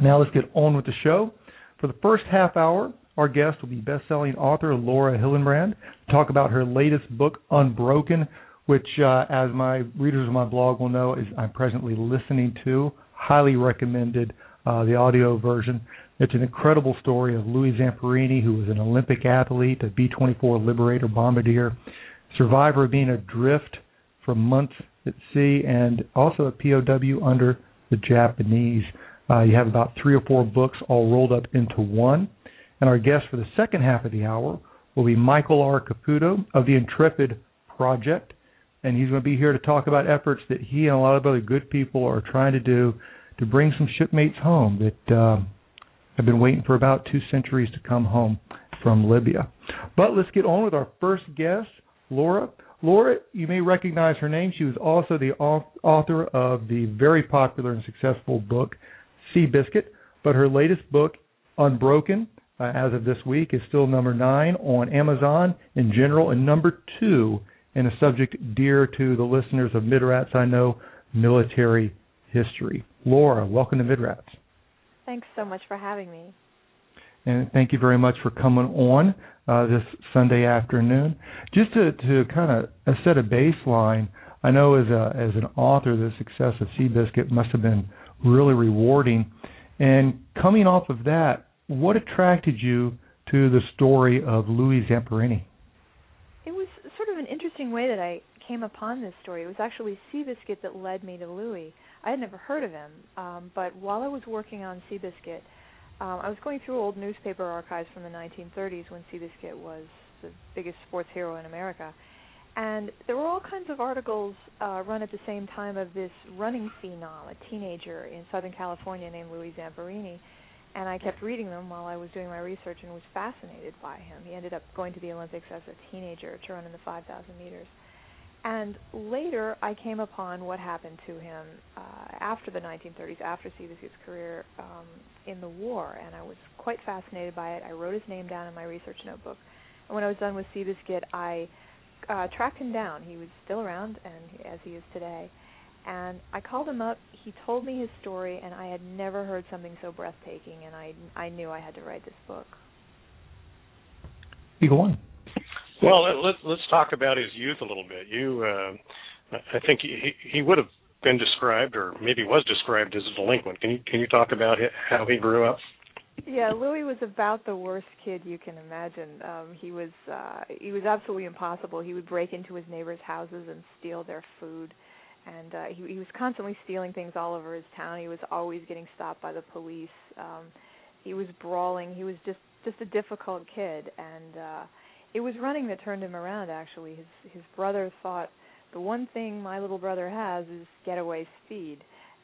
Now let's get on with the show. For the first half hour, our guest will be best-selling author Laura Hillenbrand. To talk about her latest book, Unbroken, which, uh, as my readers of my blog will know, is I'm presently listening to. Highly recommended uh, the audio version. It's an incredible story of Louis Zamperini, who was an Olympic athlete, a B-24 Liberator bombardier, survivor of being adrift for months at sea, and also a POW under the Japanese. Uh, you have about three or four books all rolled up into one. And our guest for the second half of the hour will be Michael R. Caputo of the Intrepid Project. And he's going to be here to talk about efforts that he and a lot of other good people are trying to do to bring some shipmates home that uh, have been waiting for about two centuries to come home from Libya. But let's get on with our first guest, Laura. Laura, you may recognize her name. She was also the author of the very popular and successful book Seabiscuit, but her latest book, Unbroken, uh, as of this week, is still number nine on Amazon in general and number two in a subject dear to the listeners of Midrats I know, military history. Laura, welcome to Midrats. Thanks so much for having me. And thank you very much for coming on uh, this Sunday afternoon. Just to, to kind of set a baseline, I know as a as an author, the success of Seabiscuit must have been really rewarding. And coming off of that, what attracted you to the story of Louis Zamperini? It was sort of an interesting way that I came upon this story. It was actually Seabiscuit that led me to Louis. I had never heard of him, um, but while I was working on Seabiscuit, um, I was going through old newspaper archives from the 1930s when Seabiscuit was the biggest sports hero in America, and there were all kinds of articles uh, run at the same time of this running phenom, a teenager in Southern California named Louis Zamperini. And I kept reading them while I was doing my research and was fascinated by him. He ended up going to the Olympics as a teenager to run in the 5,000 meters. And later, I came upon what happened to him uh, after the 1930s, after Seabiscuit's career um, in the war, and I was quite fascinated by it. I wrote his name down in my research notebook. And when I was done with Seabiscuit, I uh, tracked him down. He was still around, and as he is today. And I called him up. He told me his story, and I had never heard something so breathtaking. And I I knew I had to write this book. You go on. Well, let's let's talk about his youth a little bit. You, uh, I think he he would have been described, or maybe was described as a delinquent. Can you can you talk about how he grew up? Yeah, Louis was about the worst kid you can imagine. Um he was uh he was absolutely impossible. He would break into his neighbors' houses and steal their food and uh he he was constantly stealing things all over his town. He was always getting stopped by the police. Um he was brawling. He was just just a difficult kid and uh it was running that turned him around actually. His his brother thought the one thing my little brother has is getaway speed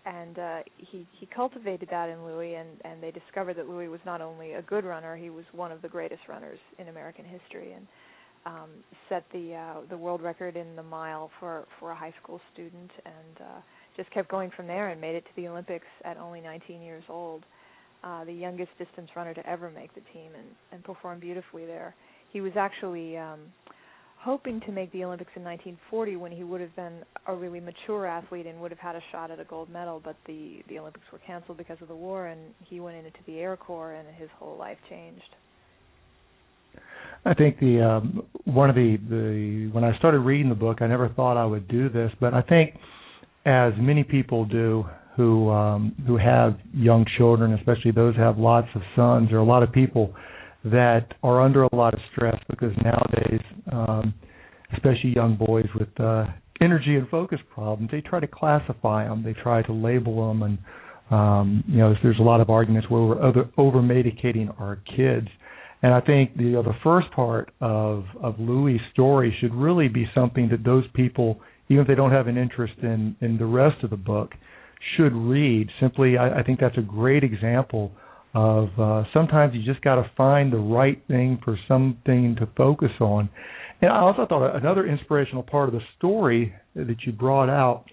and uh, he he cultivated that in Louis, and and they discovered that Louis was not only a good runner, he was one of the greatest runners in American history, and um, set the uh, the world record in the mile for for a high school student, and uh, just kept going from there, and made it to the Olympics at only 19 years old, uh, the youngest distance runner to ever make the team, and and perform beautifully there. He was actually um, hoping to make the Olympics in 1940 when he would have been a really mature athlete and would have had a shot at a gold medal, but the the Olympics were canceled because of the war, and he went into the Air Corps, and his whole life changed. I think the um, one of the the when I started reading the book, I never thought I would do this, but I think as many people do who um, who have young children, especially those who have lots of sons, are a lot of people that are under a lot of stress because nowadays, um, especially young boys with uh, energy and focus problems, they try to classify them, they try to label them, and um, you know, there's a lot of arguments where we're over, over medicating our kids. And I think the you know, the first part of of Louis' story should really be something that those people, even if they don't have an interest in in the rest of the book, should read. Simply, I, I think that's a great example of uh, sometimes you just got to find the right thing for something to focus on. And I also thought another inspirational part of the story that you brought out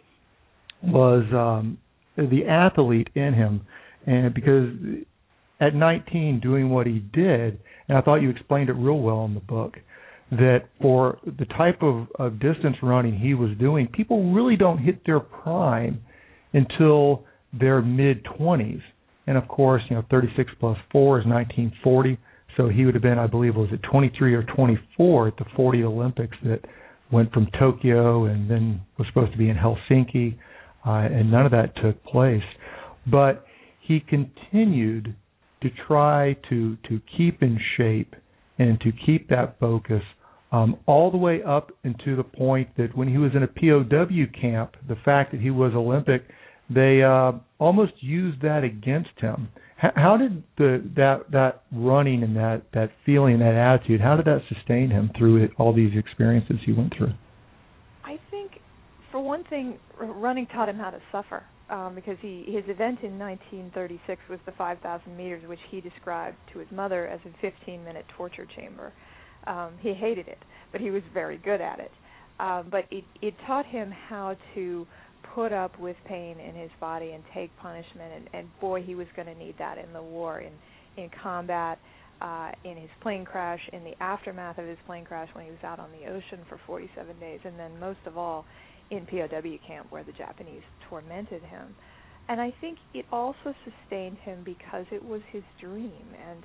was um, the athlete in him, and because at 19 doing what he did, and I thought you explained it real well in the book that for the type of, of distance running he was doing, people really don't hit their prime until their mid 20s. And of course, you know, 36 plus 4 is 1940. So he would have been, I believe, was it 23 or 24 at the 40 Olympics that went from Tokyo and then was supposed to be in Helsinki, uh, and none of that took place. But he continued to try to to keep in shape and to keep that focus um, all the way up into the point that when he was in a POW camp, the fact that he was Olympic, they uh, almost used that against him. H- how did the that that running and that that feeling, that attitude, how did that sustain him through it, all these experiences he went through? I think, for one thing, running taught him how to suffer. Um, because he his event in 1936 was the 5,000 meters, which he described to his mother as a 15-minute torture chamber. Um, he hated it, but he was very good at it. Um, but it, it taught him how to put up with pain in his body and take punishment. And, and boy, he was going to need that in the war, in in combat, uh, in his plane crash, in the aftermath of his plane crash when he was out on the ocean for 47 days, and then most of all in POW camp where the Japanese tormented him. And I think it also sustained him because it was his dream and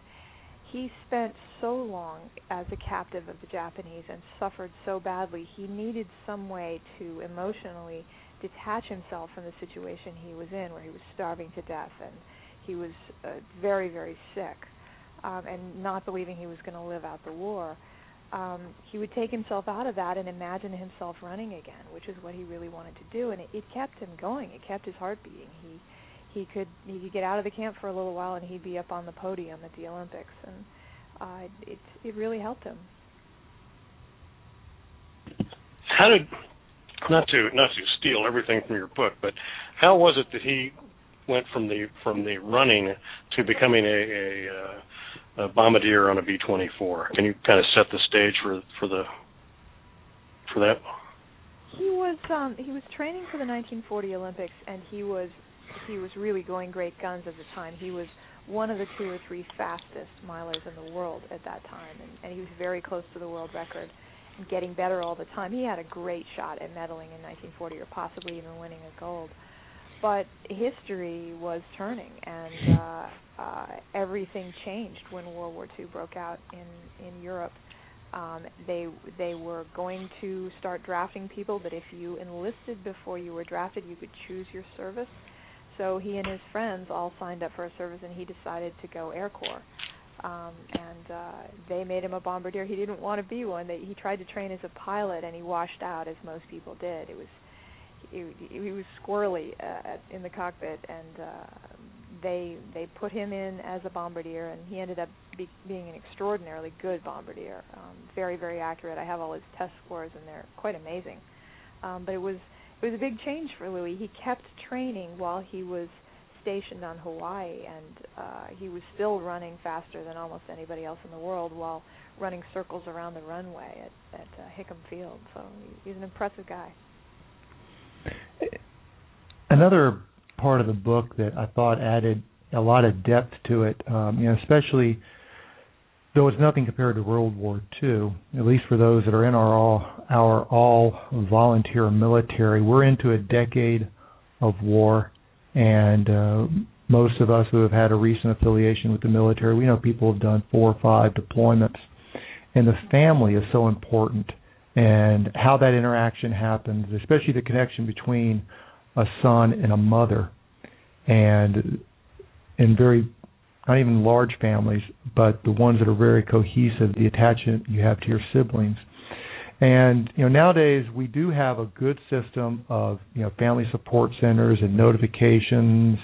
he spent so long as a captive of the Japanese and suffered so badly, he needed some way to emotionally detach himself from the situation he was in, where he was starving to death and he was uh, very, very sick, um, and not believing he was going to live out the war. Um, he would take himself out of that and imagine himself running again, which is what he really wanted to do, and it, it kept him going. It kept his heart beating. He he could he could get out of the camp for a little while and he'd be up on the podium at the Olympics and uh it it really helped him. How did not to not to steal everything from your book, but how was it that he went from the from the running to becoming a, a, uh, a bombardier on a B twenty four? Can you kind of set the stage for for the for that? He was um he was training for the 1940 Olympics and he was he was really going great guns at the time. He was one of the two or three fastest milers in the world at that time, and, and he was very close to the world record getting better all the time. He had a great shot at medaling in 1940 or possibly even winning a gold. But history was turning, and uh, uh, everything changed when World War II broke out in in Europe. Um, they they were going to start drafting people, but if you enlisted before you were drafted, you could choose your service so he and his friends all signed up for a service, and he decided to go Air Corps. Um, and uh, they made him a bombardier. He didn't want to be one. They, he tried to train as a pilot, and he washed out, as most people did. It was he, he was squirrely uh, in the cockpit, and uh, they they put him in as a bombardier, and he ended up be, being an extraordinarily good bombardier. Um, very very accurate. I have all his test scores, and they're quite amazing. Um, but it was it was a big change for Louis. He kept training while he was stationed on Hawaii, and uh, he was still running faster than almost anybody else in the world while running circles around the runway at, at uh, Hickam Field. So he's an impressive guy. Another part of the book that I thought added a lot of depth to it, um, you know, especially though it's nothing compared to World War II, at least for those that are in our all our all volunteer military, we're into a decade of war, and uh, most of us who have had a recent affiliation with the military, we know people have done four or five deployments, and the family is so important, and how that interaction happens, especially the connection between a son and a mother, and in very not even large families, but the ones that are very cohesive, the attachment you have to your siblings. And you know nowadays we do have a good system of you know family support centers and notifications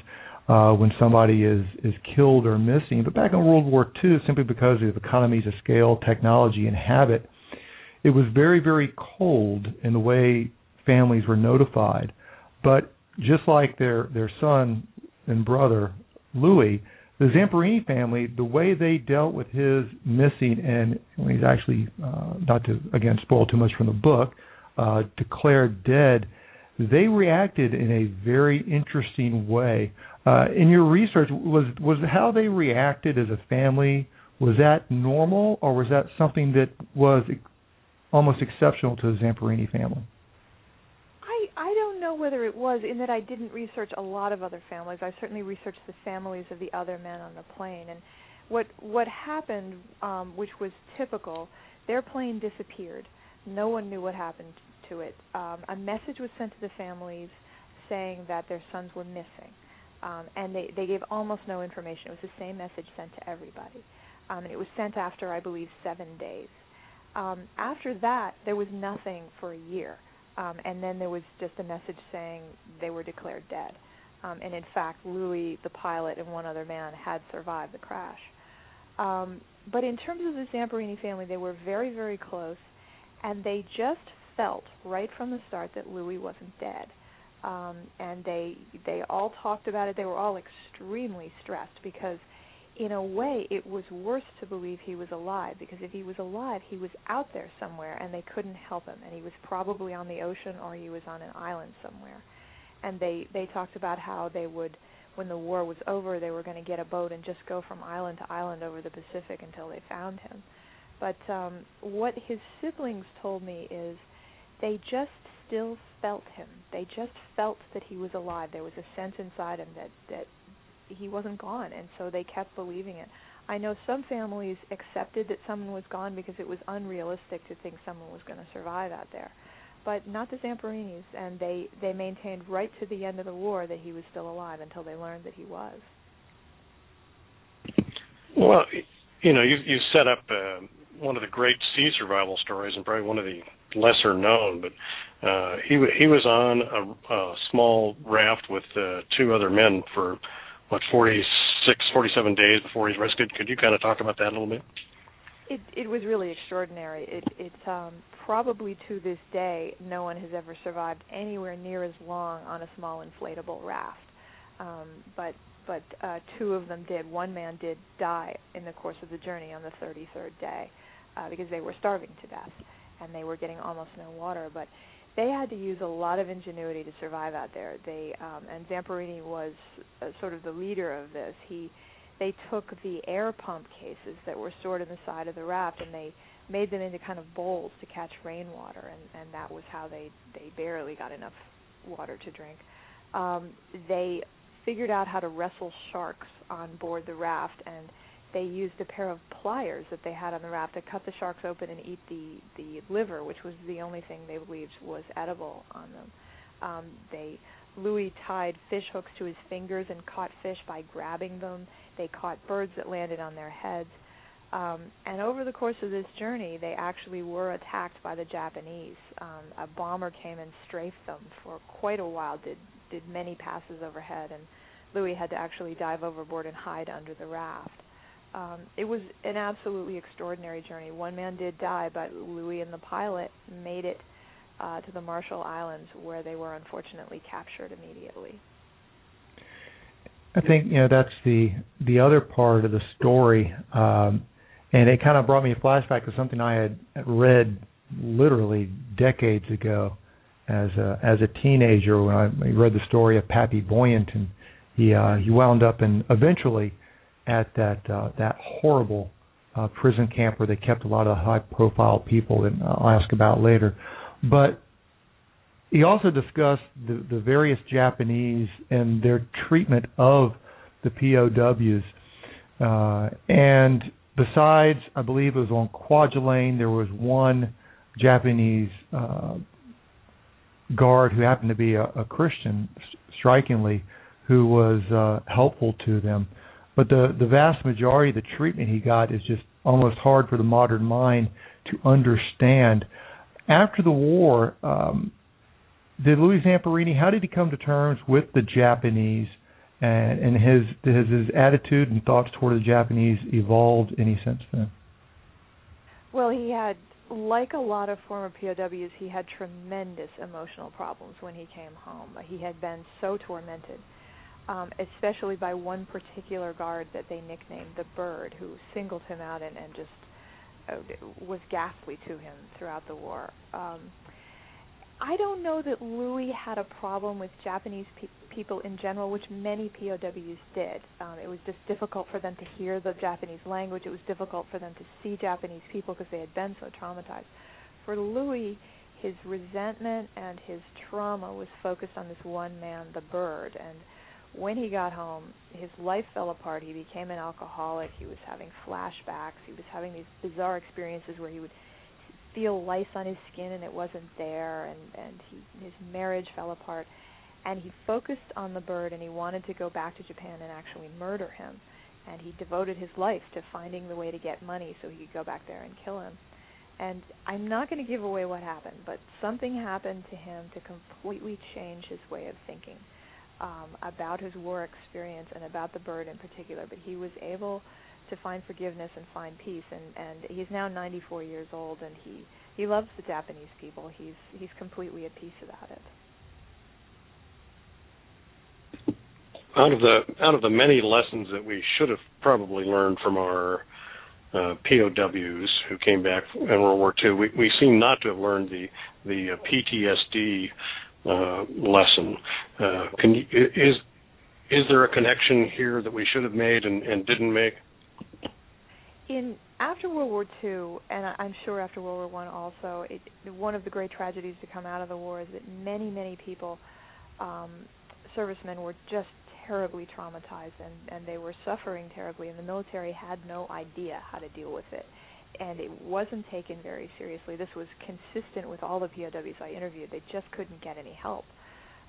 uh, when somebody is is killed or missing. But back in World War II, simply because of economies of scale, technology, and habit, it was very very cold in the way families were notified. But just like their their son and brother Louis, the Zamperini family, the way they dealt with his missing and when he's actually uh, not to again spoil too much from the book, uh, declared dead, they reacted in a very interesting way. Uh, in your research, was was how they reacted as a family was that normal or was that something that was almost exceptional to the Zamperini family? I don't know whether it was in that I didn't research a lot of other families. I certainly researched the families of the other men on the plane, and what what happened, um, which was typical, their plane disappeared. No one knew what happened to it. Um, a message was sent to the families saying that their sons were missing, um, and they they gave almost no information. It was the same message sent to everybody, um, and it was sent after I believe seven days. Um, after that, there was nothing for a year, um, and then there was just a message saying they were declared dead. Um, and in fact, Louis, the pilot, and one other man had survived the crash. Um, but in terms of the Zamperini family, they were very, very close, and they just felt right from the start that Louis wasn't dead. Um, and they they all talked about it. They were all extremely stressed because in a way, it was worse to believe he was alive because if he was alive, he was out there somewhere and they couldn't help him, and he was probably on the ocean or he was on an island somewhere. And they they talked about how they would, when the war was over, they were going to get a boat and just go from island to island over the Pacific until they found him. But um, what his siblings told me is they just still felt him. They just felt that he was alive. There was a sense inside him that that he wasn't gone, and so they kept believing it. I know some families accepted that someone was gone because it was unrealistic to think someone was going to survive out there, but not the Zamperinis, and they they maintained right to the end of the war that he was still alive until they learned that he was. Well, you know, you you set up uh, one of the great sea survival stories, and probably one of the lesser known, but uh, he he was on a, a small raft with uh, two other men for what 46, 47 days before he's rescued. Could you kind of talk about that a little bit? It it was really extraordinary. It it um probably to this day no one has ever survived anywhere near as long on a small inflatable raft. Um but but uh two of them did. One man did die in the course of the journey on the 33rd day uh because they were starving to death and they were getting almost no water, but they had to use a lot of ingenuity to survive out there. They um, and Zamperini was uh, sort of the leader of this. He they took the air pump cases that were stored in the side of the raft and they made them into kind of bowls to catch rainwater, and and that was how they they barely got enough water to drink. Um, they figured out how to wrestle sharks on board the raft and they used a pair of pliers that they had on the raft to cut the sharks open and eat the the liver, which was the only thing they believed was edible on them. Um, they Louis tied fish hooks to his fingers and caught fish by grabbing them. They caught birds that landed on their heads. Um, and over the course of this journey, they actually were attacked by the Japanese. Um, a bomber came and strafed them for quite a while, did did many passes overhead, and Louis had to actually dive overboard and hide under the raft um, it was an absolutely extraordinary journey. One man did die, but Louis and the pilot made it uh, to the Marshall Islands, where they were unfortunately captured immediately. I think you know that's the the other part of the story, um, and it kind of brought me a flashback to something I had read literally decades ago as a as a teenager when I read the story of Pappy Boyington. He uh, he wound up and eventually at that uh, that horrible uh, prison camp where they kept a lot of high profile people that I'll ask about later. But he also discussed the, the various Japanese and their treatment of the POWs. Uh, and besides, I believe it was on Kwajalein, there was one Japanese uh, guard who happened to be a, a Christian, strikingly, who was uh, helpful to them. But the the vast majority of the treatment he got is just almost hard for the modern mind to understand. After the war, um, did Louis Zamperini? How did he come to terms with the Japanese, and, and his has his attitude and thoughts toward the Japanese evolved any since then? Well, he had like a lot of former POWs, he had tremendous emotional problems when he came home. He had been so tormented, um, especially by one particular guard that they nicknamed the Bird, who singled him out and, and just uh, was ghastly to him throughout the war. Um, I don't know that Louis had a problem with Japanese pe- people in general, which many POWs did. Um, it was just difficult for them to hear the Japanese language. It was difficult for them to see Japanese people because they had been so traumatized. For Louis, his resentment and his trauma was focused on this one man, the bird. And when he got home, his life fell apart. He became an alcoholic. He was having flashbacks. He was having these bizarre experiences where he would feel lice on his skin and it wasn't there and and he his marriage fell apart and he focused on the bird and he wanted to go back to Japan and actually murder him and he devoted his life to finding the way to get money so he could go back there and kill him and I'm not going to give away what happened but something happened to him to completely change his way of thinking um about his war experience and about the bird in particular but he was able to find forgiveness and find peace. And and he's now 94 years old and he he loves the Japanese people. He's he's completely at peace about it. Out of the out of the many lessons that we should have probably learned from our uh, POWs who came back in World War II, we, we seem not to have learned the the uh, PTSD uh, lesson. Uh, can you, is is there a connection here that we should have made and, and didn't make? in after World War II, and I'm sure after World War One also, it, one of the great tragedies to come out of the war is that many, many people, um, servicemen, were just terribly traumatized and and they were suffering terribly, and the military had no idea how to deal with it, and it wasn't taken very seriously. This was consistent with all the POWs I interviewed; they just couldn't get any help.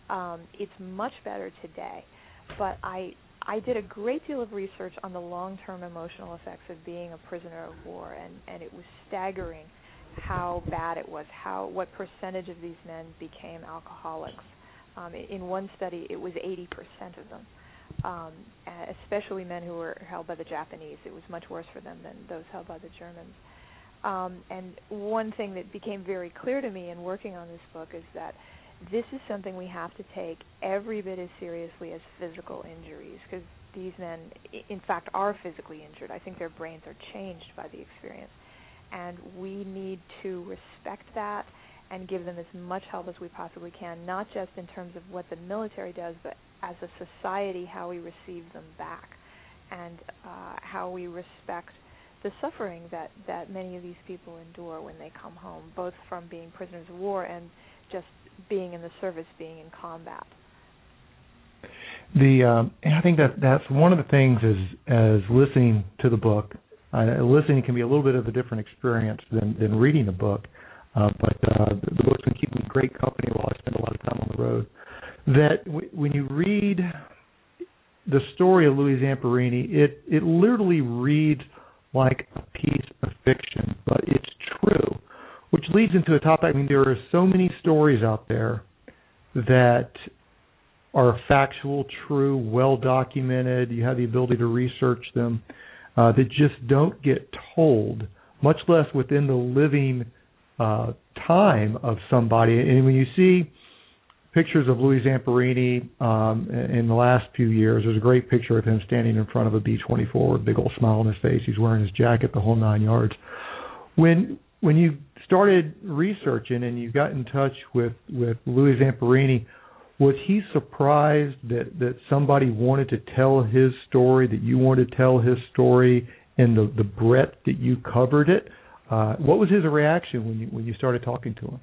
Um, it's much better today, but I I did a great deal of research on the long-term emotional effects of being a prisoner of war, and and it was staggering how bad it was. How what percentage of these men became alcoholics? Um, in one study, it was 80% of them, um, especially men who were held by the Japanese. It was much worse for them than those held by the Germans. Um, and one thing that became very clear to me in working on this book is that this is something we have to take every bit as seriously as physical injuries because these men, in fact, are physically injured. I think their brains are changed by the experience. And we need to respect that and give them as much help as we possibly can, not just in terms of what the military does, but as a society, how we receive them back and uh, how we respect the suffering that, that many of these people endure when they come home, both from being prisoners of war and just being in the service, being in combat. The um, I think that that's one of the things is as listening to the book. Uh, listening can be a little bit of a different experience than than reading a book, uh, but uh, the book's been keeping me great company while I spend a lot of time on the road. That w- when you read the story of Louis Zamperini, it it literally reads like a piece of fiction, but it's true which leads into a topic. I mean, there are so many stories out there that are factual, true, well documented. You have the ability to research them uh, that just don't get told, much less within the living uh, time of somebody. And when you see pictures of Louis Zamperini um, in the last few years, there's a great picture of him standing in front of a B-24 with a big old smile on his face. He's wearing his jacket, the whole nine yards. When when you started researching and you got in touch with with Louis Zamperini, was he surprised that that somebody wanted to tell his story, that you wanted to tell his story, and the the breadth that you covered it? Uh, what was his reaction when you when you started talking to him?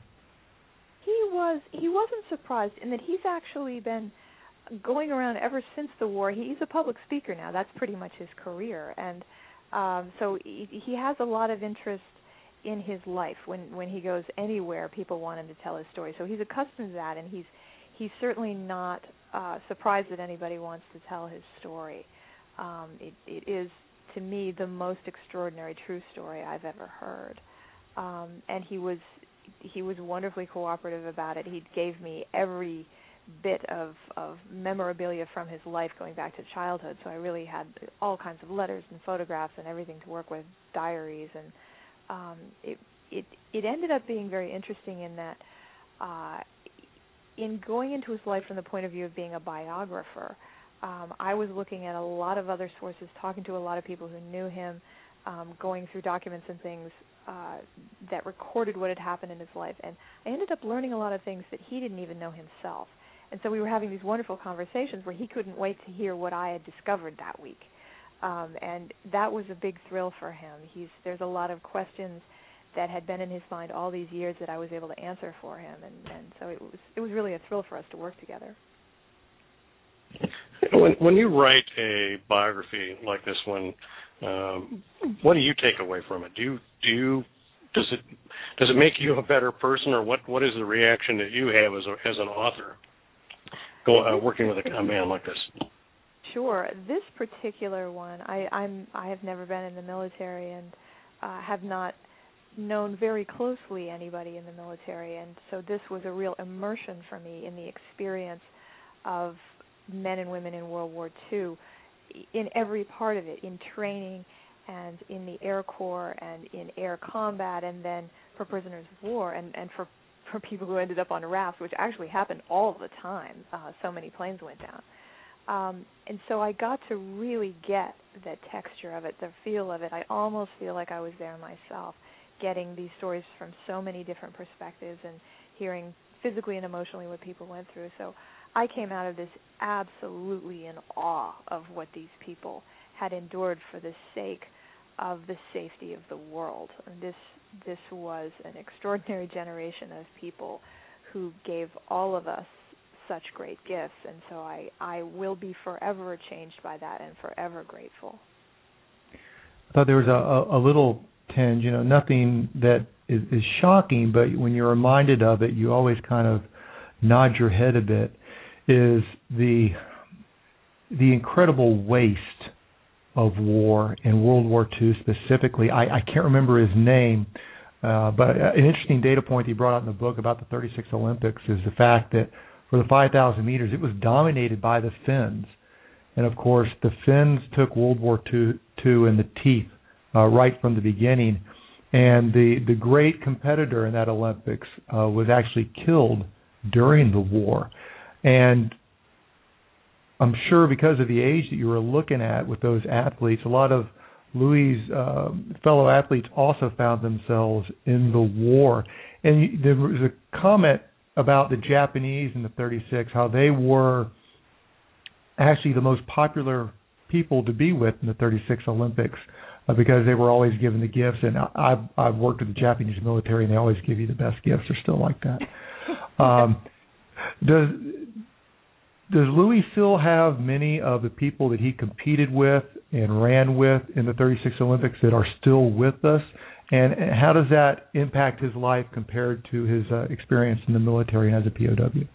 He was he wasn't surprised in that he's actually been going around ever since the war. He's a public speaker now. That's pretty much his career, and um, so he, he has a lot of interest in his life when when he goes anywhere people want him to tell his story so he's accustomed to that and he's he's certainly not uh surprised that anybody wants to tell his story um it it is to me the most extraordinary true story i've ever heard. Um and he was he was wonderfully cooperative about it. He gave me every bit of of memorabilia from his life going back to childhood. So i really had all kinds of letters and photographs and everything to work with diaries. And um, it it it ended up being very interesting in that uh, in going into his life from the point of view of being a biographer, um, I was looking at a lot of other sources, talking to a lot of people who knew him, um, going through documents and things uh, that recorded what had happened in his life, and I ended up learning a lot of things that he didn't even know himself. And so we were having these wonderful conversations where he couldn't wait to hear what I had discovered that week, um, and that was a big thrill for him. He's there's a lot of questions that had been in his mind all these years that I was able to answer for him, and, and so it was it was really a thrill for us to work together. When when you write a biography like this one, um, what do you take away from it? Do you do you does it does it make you a better person, or what what is the reaction that you have as a, as an author, go, uh, working with a, a man like this? Sure. This particular one, I, I'm I have never been in the military and uh, have not known very closely anybody in the military, and so this was a real immersion for me in the experience of men and women in World War II, in every part of it, in training and in the Air Corps and in air combat, and then for prisoners of war and and for for people who ended up on rafts, which actually happened all the time. Uh, so many planes went down. Um, and so I got to really get the texture of it, the feel of it. I almost feel like I was there myself getting these stories from so many different perspectives and hearing physically and emotionally what people went through. So I came out of this absolutely in awe of what these people had endured for the sake of the safety of the world. And this this was an extraordinary generation of people who gave all of us such great gifts and so I I will be forever changed by that and forever grateful. I thought there was a, a, a little tinge, you know, nothing that is, is shocking, but when you're reminded of it, you always kind of nod your head a bit. Is the the incredible waste of war in World War II specifically. I, I can't remember his name, uh, but an interesting data point he brought out in the book about the 36 Olympics is the fact that for the 5,000 meters, it was dominated by the Finns. And of course, the Finns took World War II, II in the teeth uh, right from the beginning. And the the great competitor in that Olympics uh, was actually killed during the war. And I'm sure because of the age that you were looking at with those athletes, a lot of Louis' uh, fellow athletes also found themselves in the war. And there was a comment about the Japanese in the 36, how they were actually the most popular people to be with in the 36 Olympics uh, because they were always given the gifts. And I've I've worked with the Japanese military, and they always give you the best gifts. They're still like that. um, does does Louis still have many of the people that he competed with and ran with in the 36 Olympics that are still with us? And how does that impact his life compared to his uh, experience in the military and as a POW?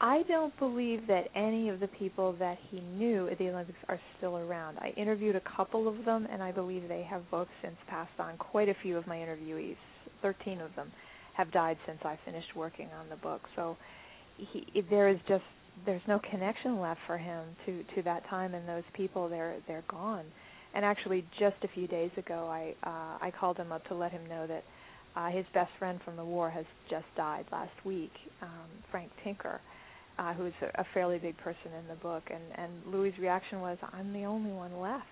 I don't believe that any of the people that he knew at the Olympics are still around. I interviewed a couple of them, and I believe they have both since passed on. Quite a few of my interviewees, 13 of them, have died since I finished working on the book. So he, there is just there's no connection left for him to to that time and those people. They're they're gone. And actually, just a few days ago, I uh, I called him up to let him know that uh, his best friend from the war has just died last week, um, Frank Tinker uh, who's a, a fairly big person in the book, and and Louis' reaction was, "I'm the only one left."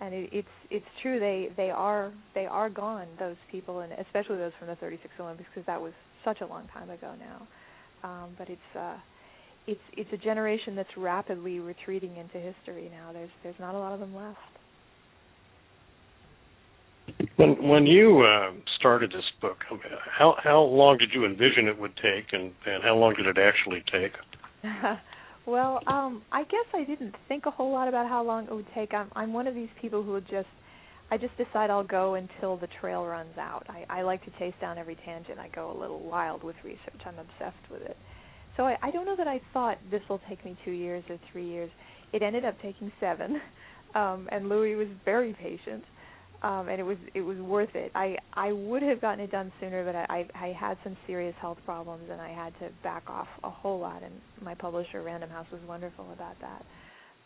And it, it's it's true they they are they are gone those people and especially those from the 36 Olympics because that was such a long time ago now. Um, but it's uh, it's it's a generation that's rapidly retreating into history now. There's there's not a lot of them left. When when you uh, started this book, how how long did you envision it would take, and and how long did it actually take? well, um, I guess I didn't think a whole lot about how long it would take. I'm I'm one of these people who would just I just decide I'll go until the trail runs out. I, I like to chase down every tangent. I go a little wild with research. I'm obsessed with it. So I, I don't know that I thought this will take me two years or three years. It ended up taking seven, um, and Louis was very patient um, and it was it was worth it. I I would have gotten it done sooner, but I I, I had some serious health problems, and I had to back off a whole lot. And my publisher, Random House, was wonderful about that.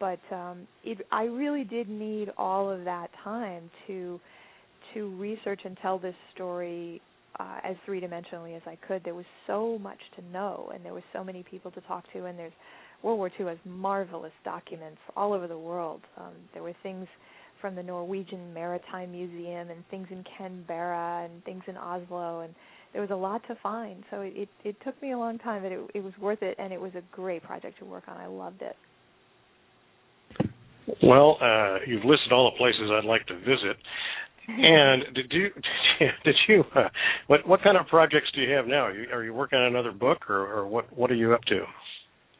But um, it I really did need all of that time to to research and tell this story uh, as three dimensionally as I could. There was so much to know, and there were so many people to talk to, and there's World War II has marvelous documents all over the world. Um, there were things from the Norwegian Maritime Museum and things in Canberra and things in Oslo, and there was a lot to find. So it it, it took me a long time, but it, it was worth it, and it was a great project to work on. I loved it. Well, uh, you've listed all the places I'd like to visit. And did you did you uh, what what kind of projects do you have now? Are you, are you working on another book, or, or what what are you up to?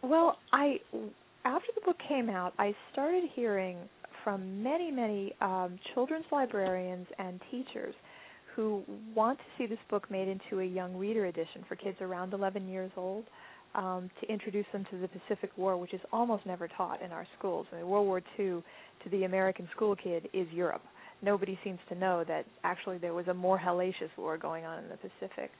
Well, I after the book came out, I started hearing from many many um, children's librarians and teachers who want to see this book made into a young reader edition for kids around 11 years old um, to introduce them to the Pacific War, which is almost never taught in our schools. I mean, World War II to the American school kid is Europe. Nobody seems to know that actually there was a more hellacious war going on in the Pacific.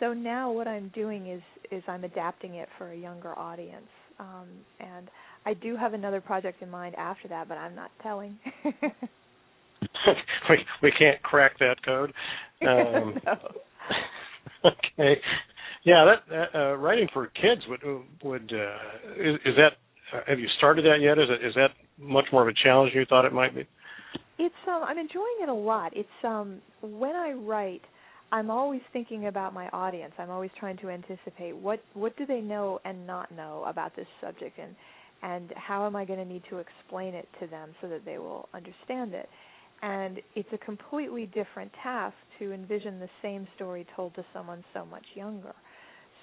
So now what I'm doing is is I'm adapting it for a younger audience. Um, and I do have another project in mind after that, but I'm not telling. we we can't crack that code. Um, no. okay. Yeah, that uh, writing for kids would would uh, is, is that uh, have you started that yet? Is it is that much more of a challenge than you thought it might be? It's um I'm enjoying it a lot. It's um when I write, I'm always thinking about my audience. I'm always trying to anticipate what what do they know and not know about this subject and and how am I going to need to explain it to them so that they will understand it. And it's a completely different task to envision the same story told to someone so much younger.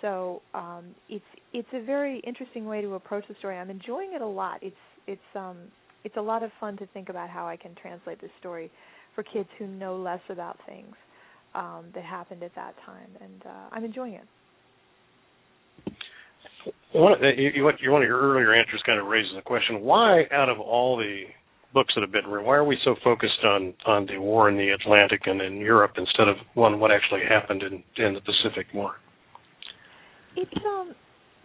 So um, it's it's a very interesting way to approach the story. I'm enjoying it a lot. It's it's um, it's a lot of fun to think about how I can translate this story for kids who know less about things um, that happened at that time, and uh, I'm enjoying it. One, you, one of your earlier answers kind of raises the question: Why, out of all the books that have been written, why are we so focused on on the war in the Atlantic and in Europe instead of one what actually happened in in the Pacific War? It's um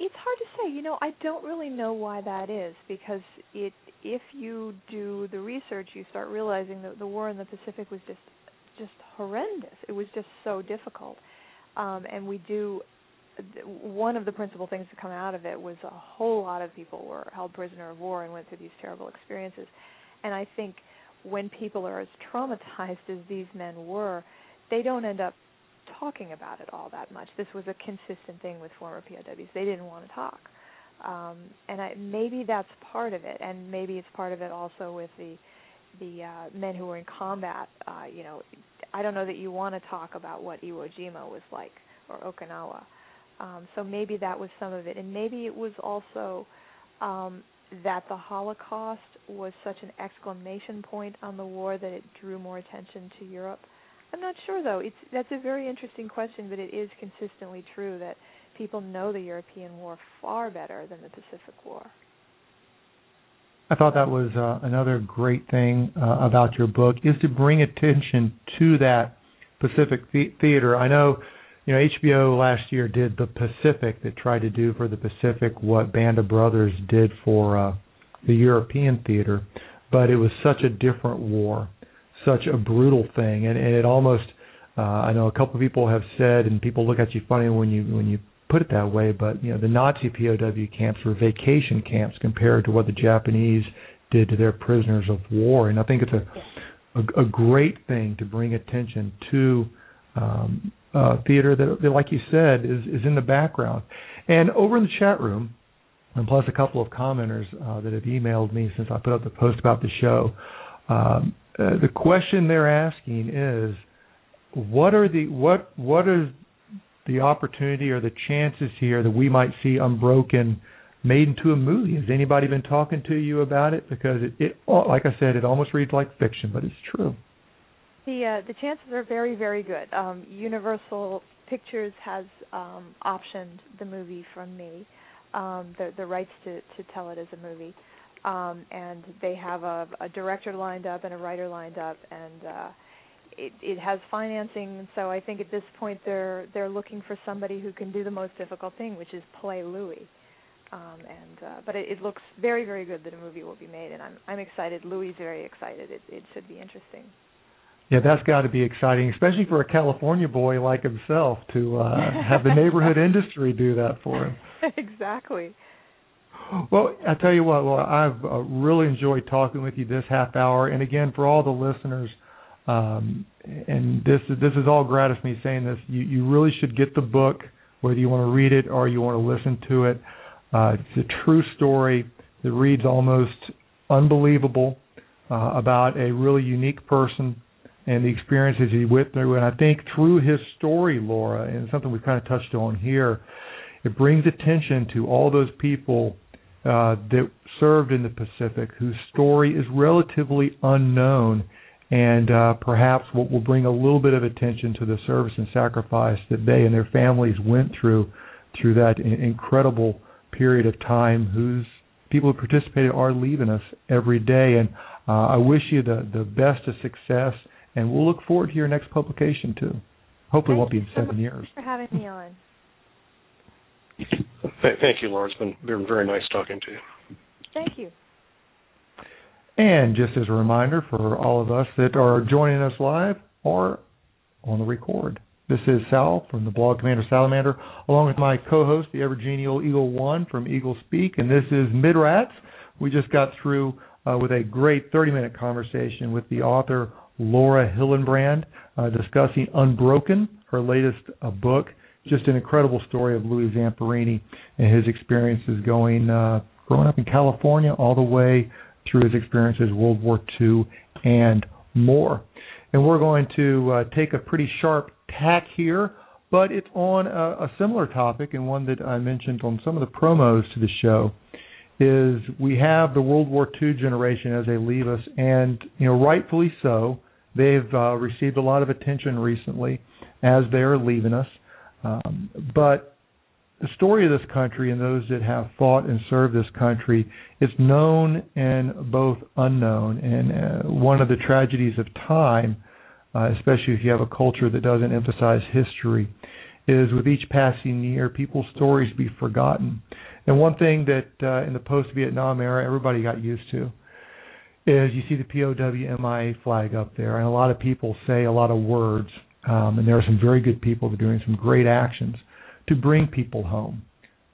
it's hard to say. You know, I don't really know why that is because it if you do the research, you start realizing that the war in the Pacific was just just horrendous. It was just so difficult. Um and we do one of the principal things to come out of it was a whole lot of people were held prisoner of war and went through these terrible experiences. And I think when people are as traumatized as these men were, they don't end up talking about it all that much. This was a consistent thing with former POWs. They didn't want to talk, um, and I, maybe that's part of it, and maybe it's part of it also with the the uh, men who were in combat. Uh, you know, I don't know that you want to talk about what Iwo Jima was like or Okinawa. Um, so maybe that was some of it, and maybe it was also um, that the Holocaust was such an exclamation point on the war that it drew more attention to Europe. I'm not sure though. It's that's a very interesting question, but it is consistently true that people know the European War far better than the Pacific War. I thought that was uh, another great thing uh, about your book is to bring attention to that Pacific the- theater. I know, you know, HBO last year did the Pacific that tried to do for the Pacific what Band of Brothers did for uh, the European theater, but it was such a different war such a brutal thing, and, and it almost uh, I know a couple of people have said, and people look at you funny when you when you put it that way, but you know the Nazi POW camps were vacation camps compared to what the Japanese did to their prisoners of war, and I think it's a a, a great thing to bring attention to um, uh, theater that, that, like you said, is is in the background. And over in the chat room, and plus a couple of commenters uh, that have emailed me since I put up the post about the show. Um, uh, the question they're asking is, what are the what what are the opportunity or the chances here that we might see Unbroken made into a movie? Has anybody been talking to you about it? Because it, it like I said, it almost reads like fiction, but it's true. The uh, the chances are very very good. Um, Universal Pictures has um, optioned the movie from me, um, the the rights to to tell it as a movie um, and they have a, a director lined up and a writer lined up, and uh, it, it has financing. So I think at this point they're they're looking for somebody who can do the most difficult thing, which is play Louis. Um, and uh, but it, it looks very very good that a movie will be made, and I'm I'm excited. Louis is very excited. It it should be interesting. Yeah, that's got to be exciting, especially for a California boy like himself to uh, have the neighborhood industry do that for him. exactly. Well, I tell you what, well, I've uh, really enjoyed talking with you this half hour, and again, for all the listeners, um, and this this is all gratis me saying this. You you really should get the book, whether you want to read it or you want to listen to it. Uh, it's a true story that reads almost unbelievable uh, about a really unique person and the experiences he went through. And I think through his story, Laura, and something we've kind of touched on here, it brings attention to all those people uh, that served in the Pacific whose story is relatively unknown and uh, perhaps what will bring a little bit of attention to the service and sacrifice that they and their families went through through that incredible period of time whose people who participated are leaving us every day and uh, I wish you the, the best of success and we'll look forward to your next publication too. Hopefully, Thank won't be in so seven years. for having me on. Thank you, Laura. It's been, been very nice talking to you. Thank you. And just as a reminder for all of us that are joining us live or on the record, this is Sal from the blog Commander Salamander, along with my co-host, the ever genial Eagle One from Eagle Speak, and this is Midrats. We just got through uh, with a great 30-minute conversation with the author Laura Hillenbrand, uh, discussing Unbroken, her latest uh, book. Just an incredible story of Louis Zamperini and his experiences going, uh, growing up in California all the way through his experiences World War II and more. And we're going to uh, take a pretty sharp tack here, but it's on a, a similar topic and one that I mentioned on some of the promos to the show is we have the World War II generation as they leave us, and you know rightfully so. They've uh, received a lot of attention recently as they are leaving us. Um, but the story of this country and those that have fought and served this country is known and both unknown. And uh, one of the tragedies of time, uh, especially if you have a culture that doesn't emphasize history, is with each passing year, people's stories be forgotten. And one thing that uh, in the post-Vietnam era everybody got used to is you see the POW MIA flag up there, and a lot of people say a lot of words, um, and there are some very good people that are doing some great actions to bring people home,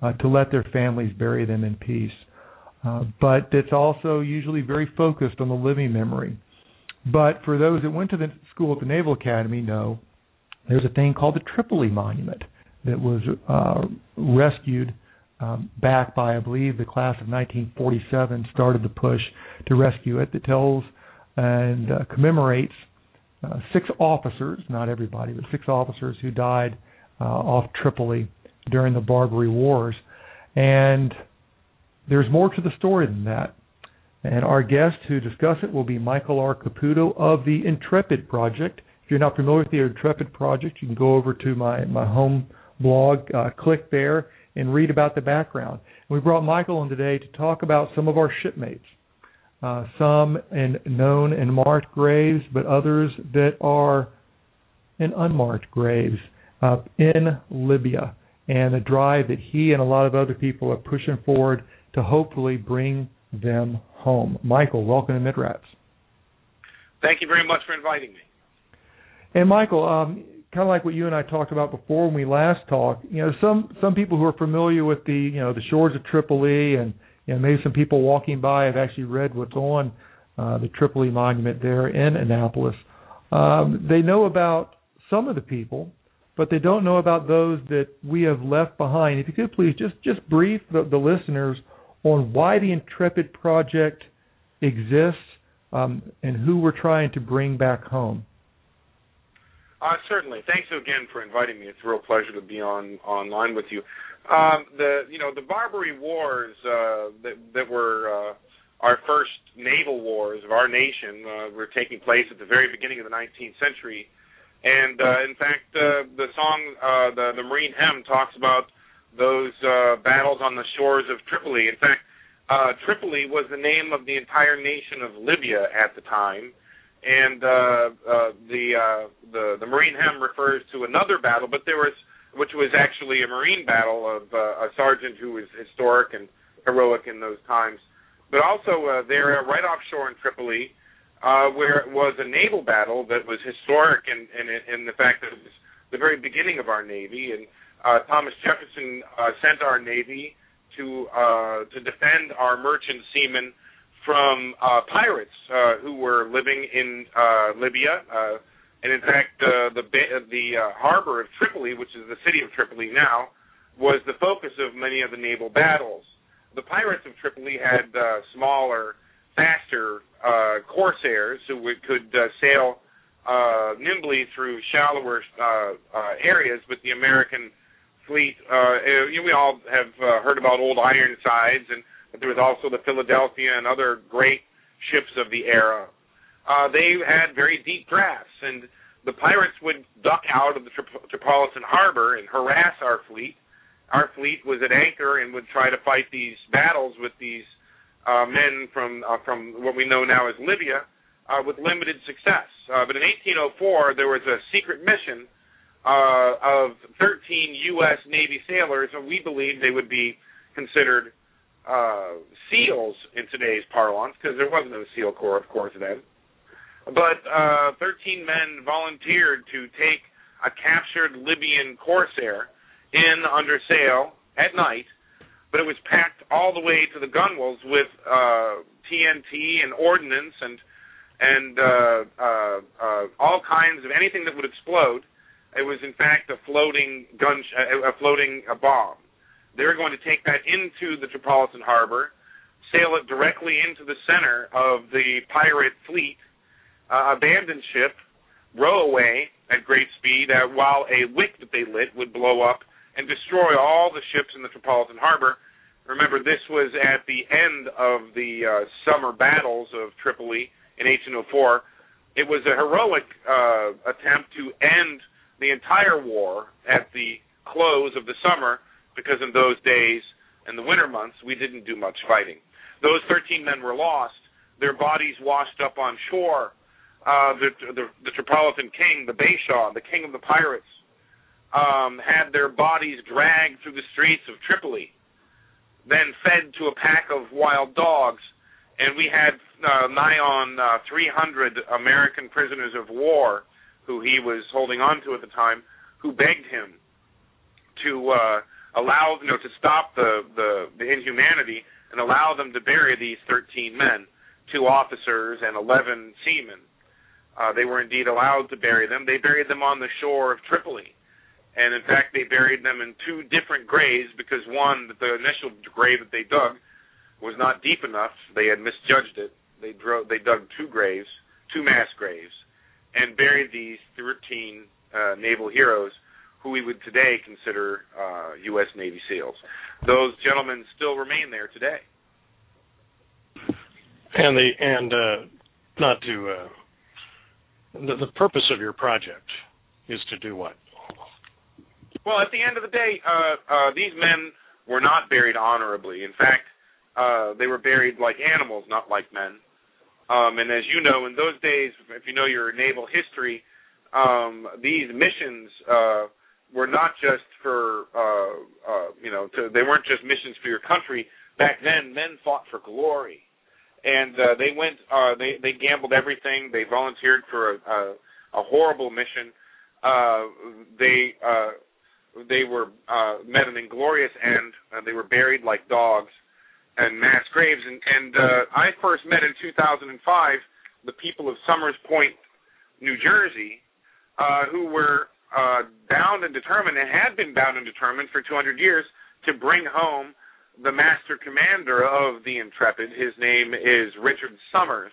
uh, to let their families bury them in peace. Uh, but it's also usually very focused on the living memory. But for those that went to the school at the Naval Academy, know there's a thing called the Tripoli Monument that was uh, rescued um, back by, I believe, the class of 1947 started the push to rescue it that tells and uh, commemorates uh, six officers, not everybody, but six officers who died uh, off Tripoli during the Barbary Wars. And there's more to the story than that. And our guest to discuss it will be Michael R. Caputo of the Intrepid Project. If you're not familiar with the Intrepid Project, you can go over to my, my home blog, uh, click there, and read about the background. We brought Michael in today to talk about some of our shipmates, uh, some in known and marked graves, but others that are in unmarked graves uh, in Libya, and the drive that he and a lot of other people are pushing forward to hopefully bring them home. Michael, welcome to Midrats. Thank you very much for inviting me. And Michael, um, kind of like what you and I talked about before when we last talked. You know, some some people who are familiar with the you know the shores of Tripoli and you know maybe some people walking by have actually read what's on uh, the Tripoli monument there in Annapolis. Um, they know about some of the people, but they don't know about those that we have left behind. If you could please just just brief the, the listeners on why the Intrepid Project exists um, and who we're trying to bring back home. Uh, certainly. Thanks again for inviting me. It's a real pleasure to be on online with you. Um, the you know the Barbary Wars uh, that that were uh, our first naval wars of our nation uh, were taking place at the very beginning of the 19th century, and uh, in fact uh, the song uh, the the Marine Hymn talks about those uh, battles on the shores of Tripoli. In fact, uh, Tripoli was the name of the entire nation of Libya at the time and uh, uh, the uh, the the Marine Hymn refers to another battle, but there was which was actually a Marine battle of uh, a sergeant who was historic and heroic in those times. But also uh, there, uh, right offshore in Tripoli, uh, where it was a naval battle that was historic in, in, in the fact that it was the very beginning of our Navy. And uh, Thomas Jefferson uh, sent our Navy to uh, to defend our merchant seamen from uh, pirates uh, who were living in uh, Libya. Uh, and in fact, uh, the the uh, harbor of Tripoli, which is the city of Tripoli now, was the focus of many of the naval battles. The pirates of Tripoli had uh, smaller, faster uh, corsairs who would, could uh, sail uh, nimbly through shallower uh, uh, areas, but the American fleet, uh, you know, we all have uh, heard about old Ironsides, and but there was also the Philadelphia and other great ships of the era. Uh, they had very deep drafts, and the pirates would duck out of the Tri- Tripolitan harbor and harass our fleet our fleet was at anchor and would try to fight these battles with these uh, men from uh, from what we know now as Libya uh, with limited success. Uh, but in 1804, there was a secret mission uh, of 13 U.S. Navy sailors, and we believed they would be considered uh, SEALs in today's parlance, because there wasn't a SEAL Corps, of course, then. But uh, 13 men volunteered to take a captured Libyan corsair in under sail at night, but it was packed all the way to the gunwales with uh, TNT and ordnance and and uh, uh, uh, all kinds of anything that would explode. It was in fact a floating gun, a floating a bomb. They were going to take that into the Tripolitan harbor, sail it directly into the center of the pirate fleet, uh, abandon ship, row away at great speed, uh, while a wick that they lit would blow up and destroy all the ships in the Tripolitan harbor. Remember, this was at the end of the uh, summer battles of Tripoli in 1804. It was a heroic uh, attempt to end the entire war at the close of the summer, because in those days, in the winter months, we didn't do much fighting. Those 13 men were lost. Their bodies washed up on shore. Uh, the, the, the Tripolitan king, the Bashaw, the king of the pirates, um, had their bodies dragged through the streets of Tripoli, then fed to a pack of wild dogs, and we had uh, nigh on uh, 300 American prisoners of war who he was holding on to at the time, who begged him to uh, allow, you know, to stop the, the the inhumanity and allow them to bury these 13 men, two officers and 11 seamen. Uh, they were indeed allowed to bury them. They buried them on the shore of Tripoli and in fact they buried them in two different graves because one the initial grave that they dug was not deep enough they had misjudged it they drove they dug two graves two mass graves and buried these 13 uh, naval heroes who we would today consider uh, U.S. Navy SEALs. Those gentlemen still remain there today. And the and uh, not to uh, the, the purpose of your project is to do what? Well, at the end of the day, uh, uh, these men were not buried honorably. In fact, uh, they were buried like animals, not like men. Um, and as you know, in those days, if you know your naval history, um, these missions uh, were not just for uh, uh, you know, to, they weren't just missions for your country. Back then, men fought for glory, and uh, they went, uh, they they gambled everything. They volunteered for a, a, a horrible mission. Uh, they uh, they were uh, met an inglorious end. Uh, they were buried like dogs and mass graves. And, and uh, I first met in 2005 the people of Somers Point, New Jersey, uh, who were uh, bound and determined, and had been bound and determined for 200 years, to bring home the master commander of the Intrepid. His name is Richard Somers.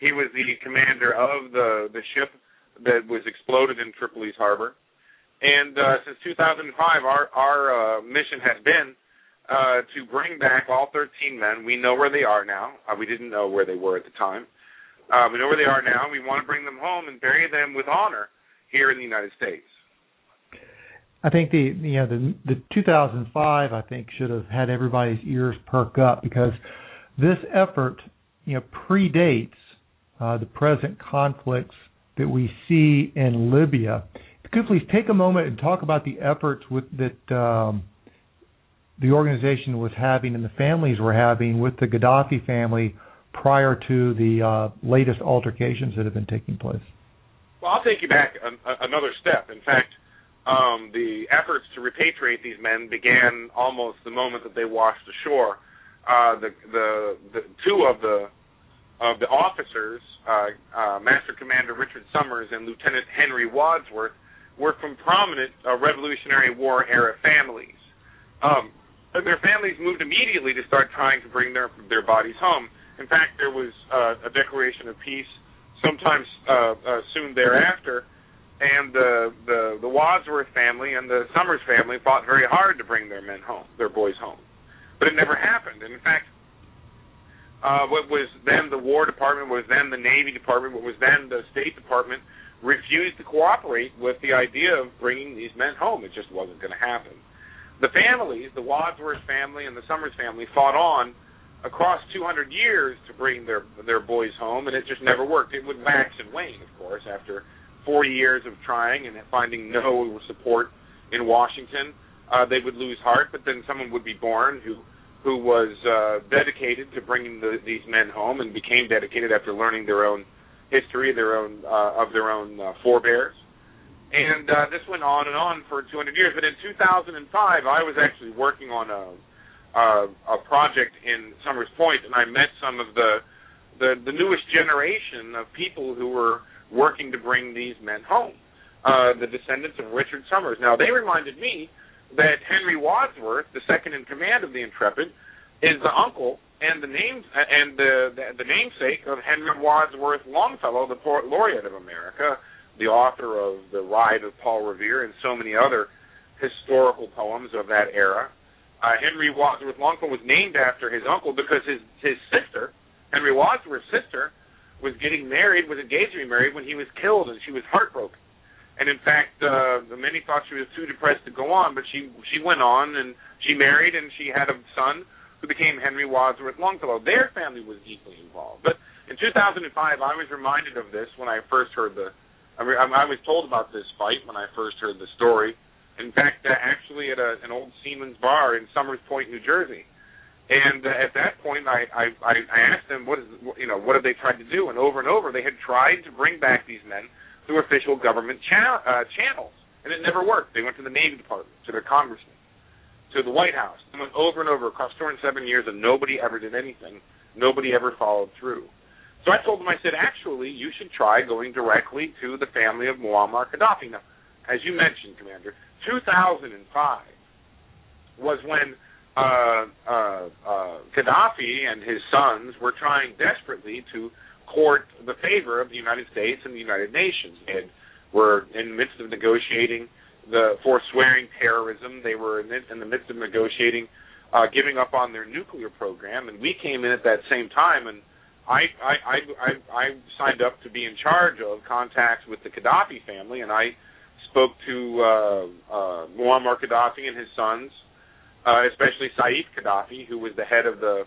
He was the commander of the the ship that was exploded in Tripoli's harbor. And uh, since 2005, our our uh, mission has been uh, to bring back all 13 men. We know where they are now. Uh, we didn't know where they were at the time. Uh, we know where they are now. We want to bring them home and bury them with honor here in the United States. I think the you know the the 2005 I think should have had everybody's ears perk up because this effort you know predates uh, the present conflicts that we see in Libya could please take a moment and talk about the efforts with that um, the organization was having and the families were having with the Gaddafi family prior to the uh, latest altercations that have been taking place? I'll take you back an, another step. In fact, um, the efforts to repatriate these men began almost the moment that they washed ashore. Uh, the, the the two of the of the officers, uh, uh, Master Commander Richard Somers and Lieutenant Henry Wadsworth, were from prominent uh, Revolutionary War era families. Um, their families moved immediately to start trying to bring their their bodies home. In fact, there was uh, a declaration of peace sometimes uh, uh, soon thereafter, and the, the the Wadsworth family and the Somers family fought very hard to bring their men home, their boys home, but it never happened. And in fact, uh, what was then the War Department, what was then the Navy Department, what was then the State Department, refused to cooperate with the idea of bringing these men home. It just wasn't going to happen. The families, the Wadsworth family and the Somers family, fought on across 200 years to bring their their boys home, and it just never worked. It would wax and wane, of course, after 40 years of trying and finding no support in Washington, uh, they would lose heart. But then someone would be born who who was uh, dedicated to bringing the, these men home and became dedicated after learning their own history, their own uh, of their own uh, forebears. And uh, this went on and on for 200 years. But in 2005, I was actually working on a uh, a project in Somers Point, and I met some of the the, the newest generation of people who were working to bring these men home, uh, the descendants of Richard Somers. Now, they reminded me that Henry Wadsworth, the second in command of the Intrepid, is the uncle and the name and the, the the namesake of Henry Wadsworth Longfellow, the poet laureate of America, the author of The Ride of Paul Revere and so many other historical poems of that era. Uh, Henry Wadsworth Longfellow was named after his uncle because his his sister, Henry Wadsworth's sister, was getting married, was engaged to be married when he was killed, and she was heartbroken. And in fact, uh, many thought she was too depressed to go on, but she she went on and she married and she had a son who became Henry Wadsworth Longfellow. Their family was deeply involved. But in 2005, I was reminded of this when I first heard the. I, mean, I was told about this fight when I first heard the story. In fact, uh, actually at a, an old Seaman's bar in Somers Point, New Jersey. And uh, at that point, I, I I asked them what is you know what have they tried to do, and over and over they had tried to bring back these men through official government cha- uh, channels, and it never worked. They went to the Navy Department, to their congressman, to the White House. They went over and over across 207 years, and nobody ever did anything. Nobody ever followed through. So I told them, I said, actually, you should try going directly to the family of Muammar Gaddafi. Now, as you mentioned, Commander, 2005 was when uh, uh, uh, Gaddafi and his sons were trying desperately to court the favor of the United States and the United Nations. They were in the midst of negotiating the forswearing terrorism. They were in, in the midst of negotiating uh, giving up on their nuclear program, and we came in at that same time. And I, I, I, I, I signed up to be in charge of contacts with the Gaddafi family, and I spoke to uh, uh, Muammar Gaddafi and his sons uh, especially Saif Gaddafi, who was the head of the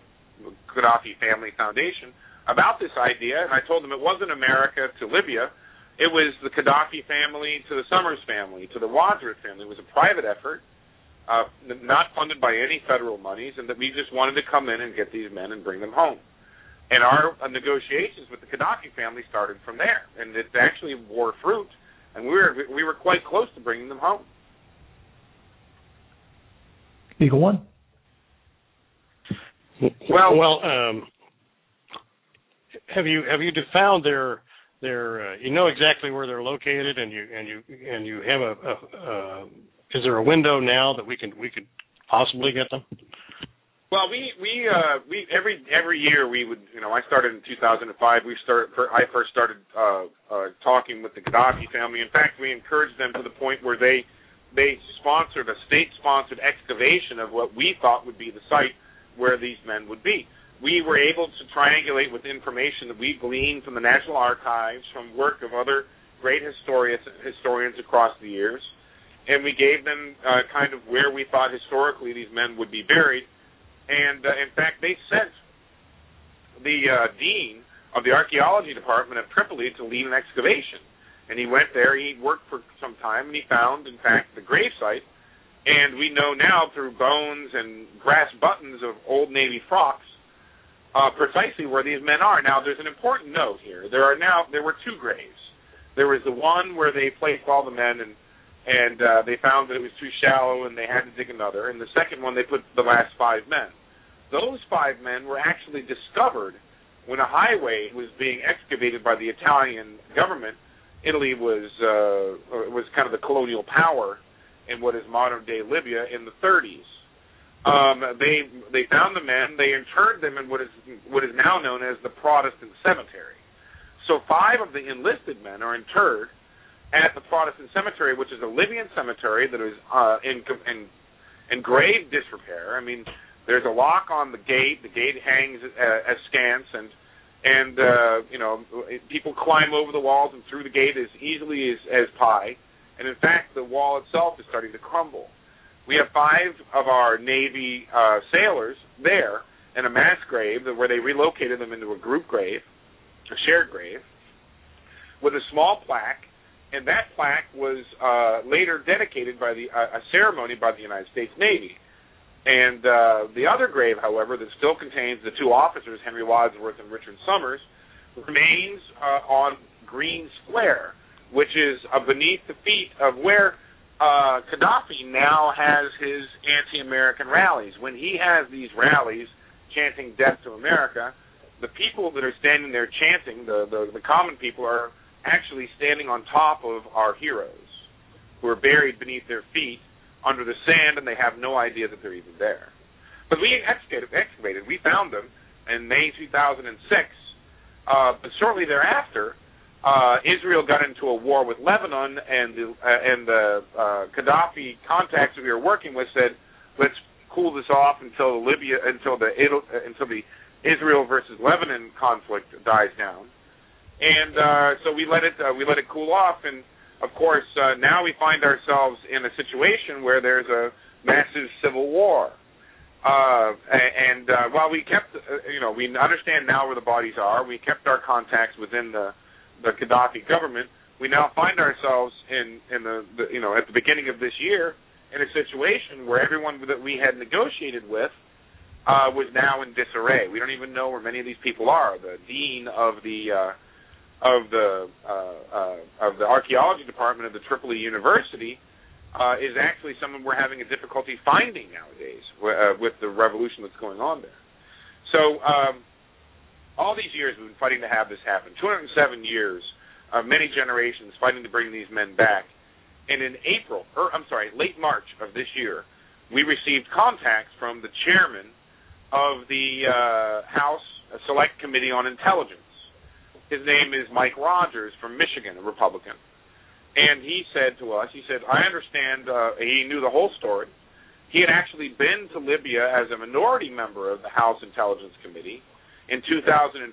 Gaddafi Family Foundation, about this idea. And I told them it wasn't America to Libya, it was the Gaddafi family to the Somers family to the Wadsworth family. It was a private effort, uh, not funded by any federal monies, and that we just wanted to come in and get these men and bring them home. And our uh, negotiations with the Gaddafi family started from there, and it actually bore fruit, and we were we were quite close to bringing them home. Eagle One. Well, well, um, have you have you found their their uh, you know exactly where they're located and you and you and you have a, a uh, is there a window now that we can we could possibly get them? Well, we we uh, we every every year we would you know I started in 2005. We started I first started uh, uh, talking with the Gaddafi family. In fact, we encouraged them to the point where they they sponsored a state-sponsored excavation of what we thought would be the site where these men would be. We were able to triangulate with information that we gleaned from the National Archives, from work of other great historians, historians across the years, and we gave them uh, kind of where we thought historically these men would be buried. And uh, in fact, they sent the uh, dean of the archaeology department of Tripoli to lead an excavation and he went there. He worked for some time, and he found, in fact, the gravesite. And we know now through bones and brass buttons of old Navy frocks uh, precisely where these men are. Now, there's an important note here. There are now there were two graves. There was the one where they placed all the men and and uh, they found that it was too shallow and they had to dig another. And the second one, they put the last five men. Those five men were actually discovered when a highway was being excavated by the Italian government. Italy was uh, was kind of the colonial power in what is modern day Libya in the 30s. Um, they they found the men. They interred them in what is what is now known as the Protestant cemetery. So five of the enlisted men are interred at the Protestant cemetery, which is a Libyan cemetery that is uh, in, in in grave disrepair. I mean, there's a lock on the gate. The gate hangs uh, askance, and and uh, you know people climb over the walls and through the gate as easily as as pie. And in fact, the wall itself is starting to crumble. We have five of our Navy uh, sailors there in a mass grave where they relocated them into a group grave, a shared grave, with a small plaque and that plaque was uh, later dedicated by the uh, a ceremony by the United States Navy. And uh, the other grave, however, that still contains the two officers, Henry Wadsworth and Richard Somers, remains uh, on Green Square, which is uh, beneath the feet of where uh, Gaddafi now has his anti-American rallies. When he has these rallies chanting "Death to America," the people that are standing there chanting, the the, the common people, are actually standing on top of our heroes who are buried beneath their feet under the sand and they have no idea that they're even there. But we excavated, excavated. we found them in May 2006. Uh, but shortly thereafter, uh, Israel got into a war with Lebanon, and the uh, and the uh, Gaddafi contacts we were working with said, "Let's cool this off until Libya, until the until the Israel versus Lebanon conflict dies down." And uh, so we let it uh, we let it cool off, and of course uh, now we find ourselves in a situation where there's a massive civil war. Uh, and uh, while we kept, uh, you know, we understand now where the bodies are. We kept our contacts within the the Gaddafi government. We now find ourselves in in the, the you know at the beginning of this year in a situation where everyone that we had negotiated with uh, was now in disarray. We don't even know where many of these people are. The dean of the uh, of the uh, uh, of the archaeology department of the Tripoli University uh, is actually someone we're having a difficulty finding nowadays uh, with the revolution that's going on there. So um, all these years we've been fighting to have this happen. 207 years many generations fighting to bring these men back. And in April, or I'm sorry, late March of this year, we received contacts from the chairman of the uh, House Select Committee on Intelligence his name is Mike Rogers from Michigan, a Republican. And he said to us, he said, I understand, uh, he knew the whole story. He had actually been to Libya as a minority member of the House Intelligence Committee in 2004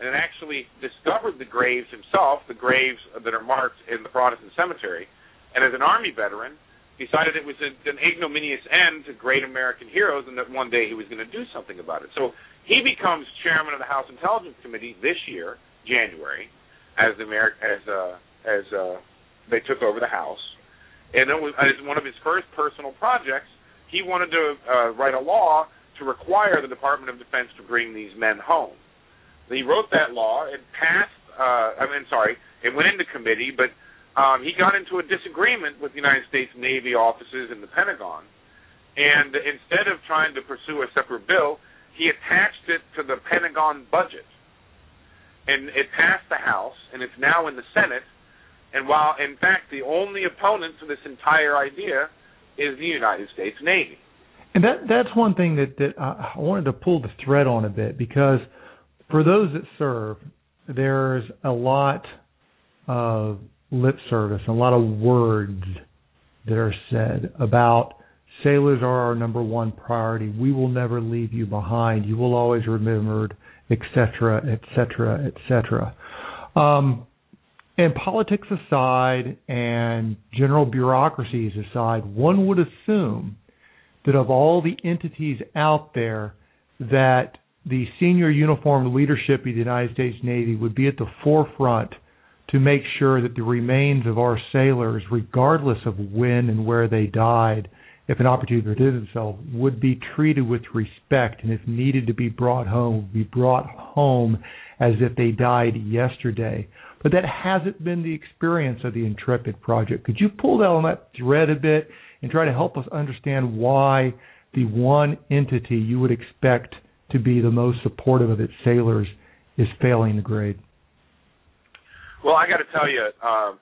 and actually discovered the graves himself, the graves that are marked in the Protestant cemetery. And as an Army veteran, decided it was an ignominious end to great American heroes and that one day he was going to do something about it. So he becomes chairman of the House Intelligence Committee this year January, as the Ameri- as uh, as uh, they took over the House, and it was, as one of his first personal projects, he wanted to uh, write a law to require the Department of Defense to bring these men home. He wrote that law. It passed. Uh, I mean, sorry, it went into committee, but um, he got into a disagreement with the United States Navy officers in the Pentagon, and instead of trying to pursue a separate bill, he attached it to the Pentagon budget and it passed the House, and it's now in the Senate. And while, in fact, the only opponent to this entire idea is the United States Navy. And that that's one thing that that I wanted to pull the thread on a bit because for those that serve, there's a lot of lip service, a lot of words that are said about sailors are our number one priority. We will never leave you behind. You will always remembered etc., etc., etc. and politics aside and general bureaucracies aside, one would assume that of all the entities out there, that the senior uniformed leadership of the United States Navy would be at the forefront to make sure that the remains of our sailors, regardless of when and where they died, if an opportunity presented itself, would be treated with respect, and if needed to be brought home, would be brought home as if they died yesterday. But that hasn't been the experience of the Intrepid project. Could you pull that on that thread a bit and try to help us understand why the one entity you would expect to be the most supportive of its sailors is failing the grade? Well, I got to tell you, uh,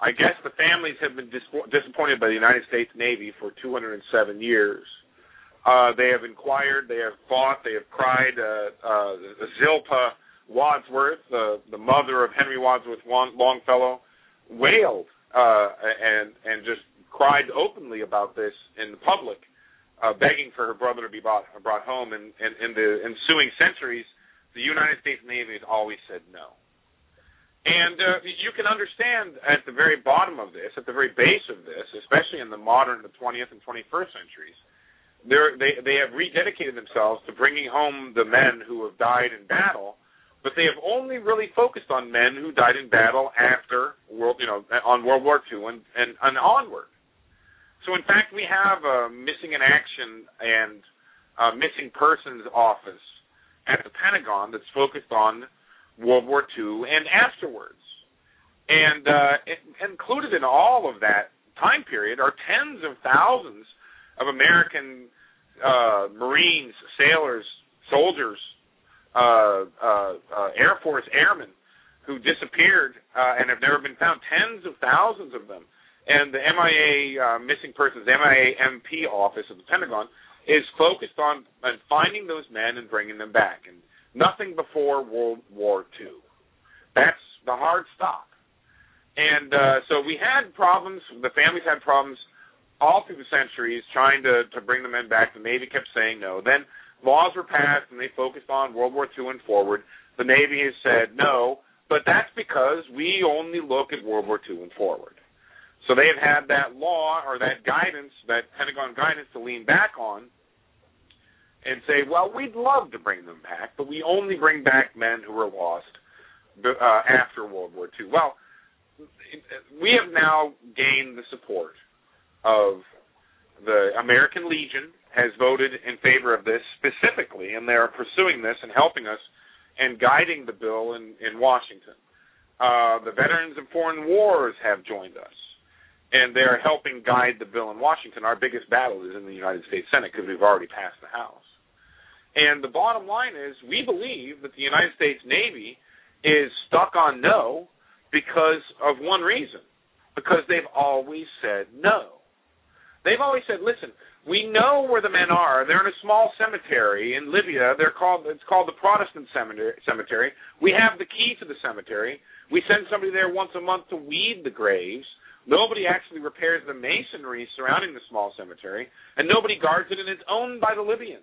I guess the families have been dis- disappointed by the United States Navy for 207 years. Uh, they have inquired, they have fought, they have cried. Uh, uh, Zilpah Wadsworth, the the mother of Henry Wadsworth Longfellow, wailed uh, and and just cried openly about this in the public, uh, begging for her brother to be brought brought home. And in the ensuing centuries, the United States Navy has always said no. And uh, you can understand at the very bottom of this, at the very base of this, especially in the modern, the 20th and 21st centuries, they they have rededicated themselves to bringing home the men who have died in battle, but they have only really focused on men who died in battle after world, you know, on World War II and and, and onward. So in fact, we have a missing in action and a missing persons office at the Pentagon that's focused on World War II and afterwards. And uh, included in all of that time period are tens of thousands of American uh, Marines, sailors, soldiers, uh, uh, uh, Air Force airmen who disappeared uh, and have never been found. Tens of thousands of them. And the MIA missing persons, MIA MP office of the Pentagon, is focused on, on finding those men and bringing them back. And Nothing before World War II. That's the hard stop. And uh, so we had problems. The families had problems all through the centuries trying to to bring the men back. The Navy kept saying no. Then laws were passed and they focused on World War II and forward. The Navy has said no, but that's because we only look at World War II and forward. So they have had that law or that guidance, that Pentagon guidance to lean back on and say, well, we'd love to bring them back, but we only bring back men who were lost uh, after World War II. Well, we have now gained the support of the American Legion has voted in favor of this specifically, and they're pursuing this and helping us and guiding the bill in, in Washington. Uh, the Veterans of Foreign Wars have joined us, and they're helping guide the bill in Washington. Our biggest battle is in the United States Senate because we've already passed the House. And the bottom line is, we believe that the United States Navy is stuck on no because of one reason because they've always said no. They've always said, listen, we know where the men are. They're in a small cemetery in Libya. They're called it's called the Protestant cemetery. We have the key to the cemetery. We send somebody there once a month to weed the graves. Nobody actually repairs the masonry surrounding the small cemetery, and nobody guards it, and it's owned by the Libyans.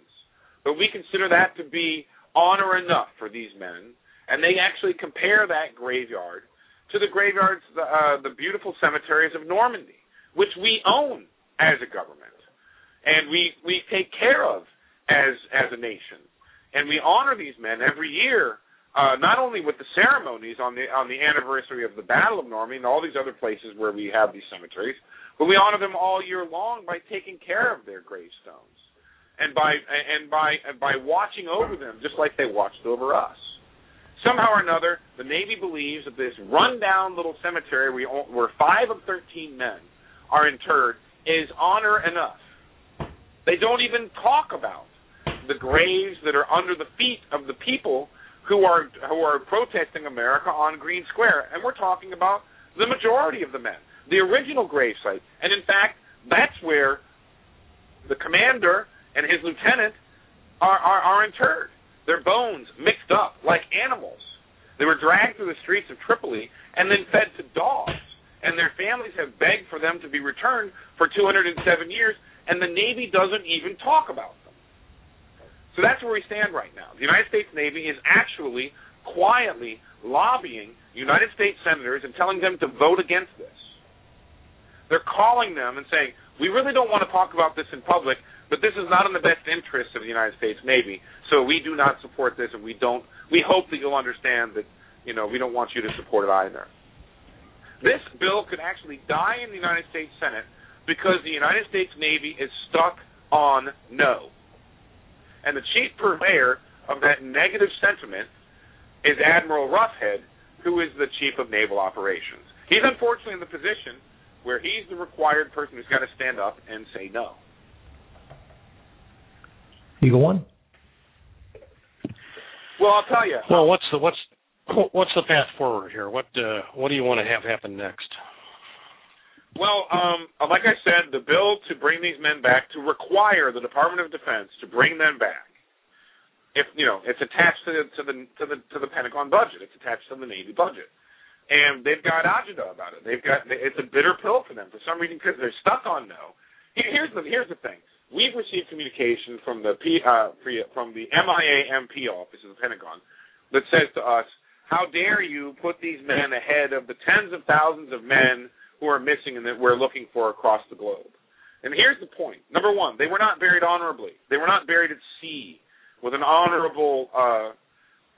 But we consider that to be honor enough for these men, and they actually compare that graveyard to the graveyards, uh, the beautiful cemeteries of Normandy, which we own as a government, and we we take care of as as a nation, and we honor these men every year. Uh, not only with the ceremonies on the on the anniversary of the Battle of Normandy and all these other places where we have these cemeteries, but we honor them all year long by taking care of their gravestones and by and by and by watching over them just like they watched over us. Somehow or another, the Navy believes that this rundown little cemetery where five of thirteen men are interred is honor enough. They don't even talk about the graves that are under the feet of the people who are who are protesting America on Green Square, and we're talking about the majority of the men, the original grave site, and in fact, that's where the commander and his lieutenant are, are, are interred. Their bones mixed up like animals. They were dragged through the streets of Tripoli and then fed to dogs. And their families have begged for them to be returned for 207 years, and the Navy doesn't even talk about them. So that's where we stand right now. The United States Navy is actually quietly lobbying United States senators and telling them to vote against this. They're calling them and saying, we really don't want to talk about this in public but this is not in the best interest of the United States Navy, so we do not support this, and we don't. We hope that you'll understand that you know we don't want you to support it either. This bill could actually die in the United States Senate because the United States Navy is stuck on no. And the chief purveyor of that negative sentiment is Admiral Roughead, who is the chief of naval operations. He's unfortunately in the position where he's the required person who's got to stand up and say no. Eagle One. Well, I'll tell you. Well, what's the what's what's the path forward here? What uh, what do you want to have happen next? Well, um, like I said, the bill to bring these men back to require the Department of Defense to bring them back. If you know, it's attached to the to the to the to the Pentagon budget. It's attached to the Navy budget, and they've got agita about it. They've got it's a bitter pill for them for some reason because they're stuck on no. Here's the here's the thing. We've received communication from the P, uh, from the MIA-MP office of the Pentagon that says to us, "How dare you put these men ahead of the tens of thousands of men who are missing and that we're looking for across the globe. And here's the point. Number one, they were not buried honorably. They were not buried at sea with an honorable uh,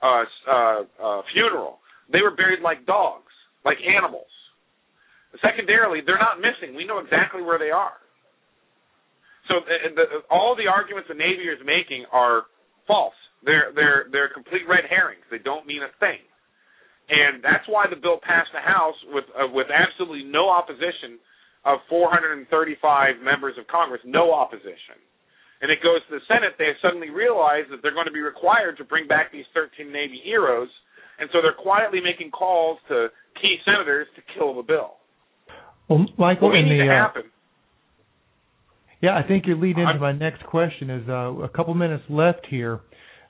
uh, uh, uh, funeral. They were buried like dogs, like animals. Secondarily, they're not missing. We know exactly where they are. So uh, the, all the arguments the Navy is making are false. They're they're they're complete red herrings. They don't mean a thing and that's why the bill passed the House with uh, with absolutely no opposition of 435 members of Congress, no opposition. And it goes to the Senate. They suddenly realize that they're going to be required to bring back these 13 Navy heroes, and so they're quietly making calls to key senators to kill the bill. Well, Michael, what in the, uh, happen. Yeah, I think you're leading into my next question. Is uh, a couple minutes left here.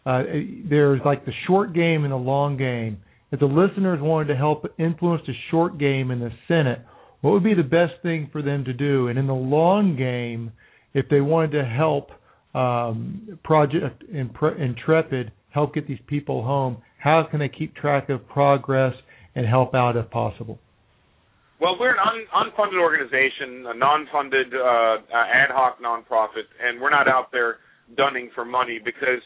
Uh, there's like the short game and the long game if the listeners wanted to help influence the short game in the Senate, what would be the best thing for them to do? And in the long game, if they wanted to help um, Project Intrepid help get these people home, how can they keep track of progress and help out if possible? Well, we're an un- unfunded organization, a non-funded uh, ad hoc nonprofit, and we're not out there dunning for money because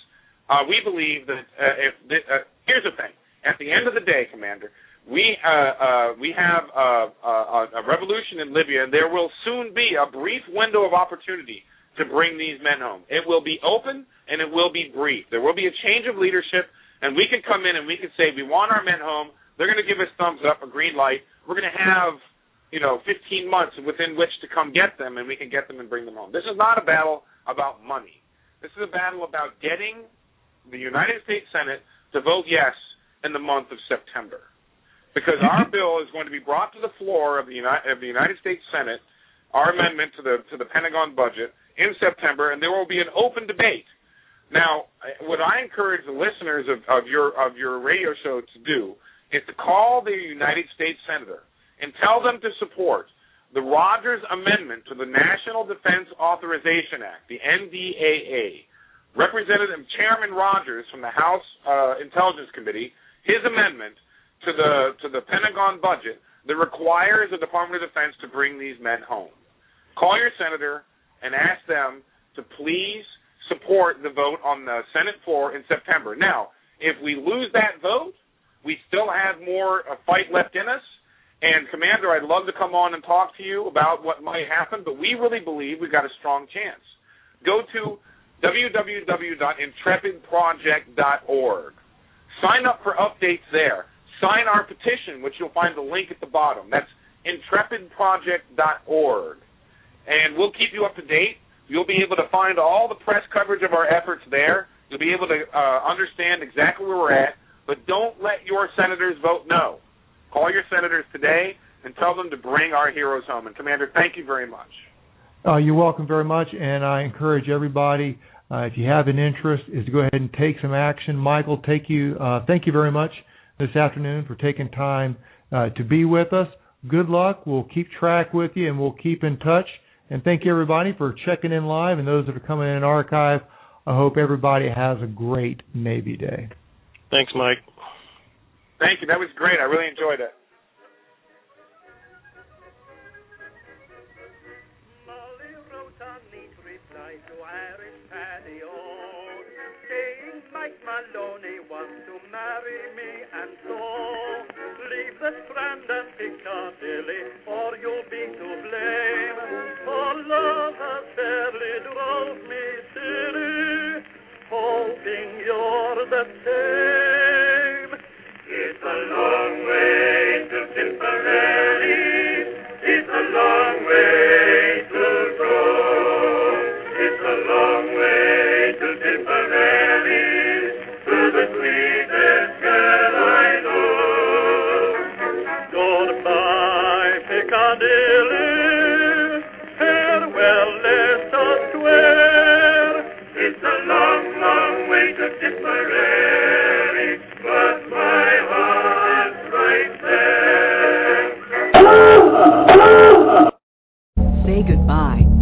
uh, we believe that uh, if th- uh, here's the thing, at the end of the day, Commander, we uh, uh, we have uh, uh, a revolution in Libya, and there will soon be a brief window of opportunity to bring these men home. It will be open and it will be brief. There will be a change of leadership, and we can come in and we can say we want our men home. They're going to give us thumbs up, a green light. We're going to have you know 15 months within which to come get them, and we can get them and bring them home. This is not a battle about money. This is a battle about getting the United States Senate to vote yes in the month of September. Because our bill is going to be brought to the floor of the United, of the United States Senate, our amendment to the to the Pentagon budget in September, and there will be an open debate. Now, what I encourage the listeners of, of your of your radio show to do is to call the United States Senator and tell them to support the Rogers Amendment to the National Defense Authorization Act, the NDAA. Representative Chairman Rogers from the House uh, Intelligence Committee his amendment to the to the Pentagon budget that requires the Department of Defense to bring these men home. Call your senator and ask them to please support the vote on the Senate floor in September. Now, if we lose that vote, we still have more a fight left in us. And Commander, I'd love to come on and talk to you about what might happen, but we really believe we've got a strong chance. Go to www.intrepidproject.org. Sign up for updates there. Sign our petition, which you'll find the link at the bottom. That's intrepidproject.org. And we'll keep you up to date. You'll be able to find all the press coverage of our efforts there. You'll be able to uh, understand exactly where we're at. But don't let your senators vote no. Call your senators today and tell them to bring our heroes home. And, Commander, thank you very much. Uh, you're welcome very much, and I encourage everybody uh, if you have an interest, is to go ahead and take some action. Michael, take you. Uh, thank you very much this afternoon for taking time uh, to be with us. Good luck. We'll keep track with you, and we'll keep in touch. And thank you everybody for checking in live, and those that are coming in archive. I hope everybody has a great Navy Day. Thanks, Mike. Thank you. That was great. I really enjoyed it. Maloney wants to marry me, and so leave the Strand and Piccadilly, or you'll be to blame. For love has fairly drove me silly, hoping you're the same.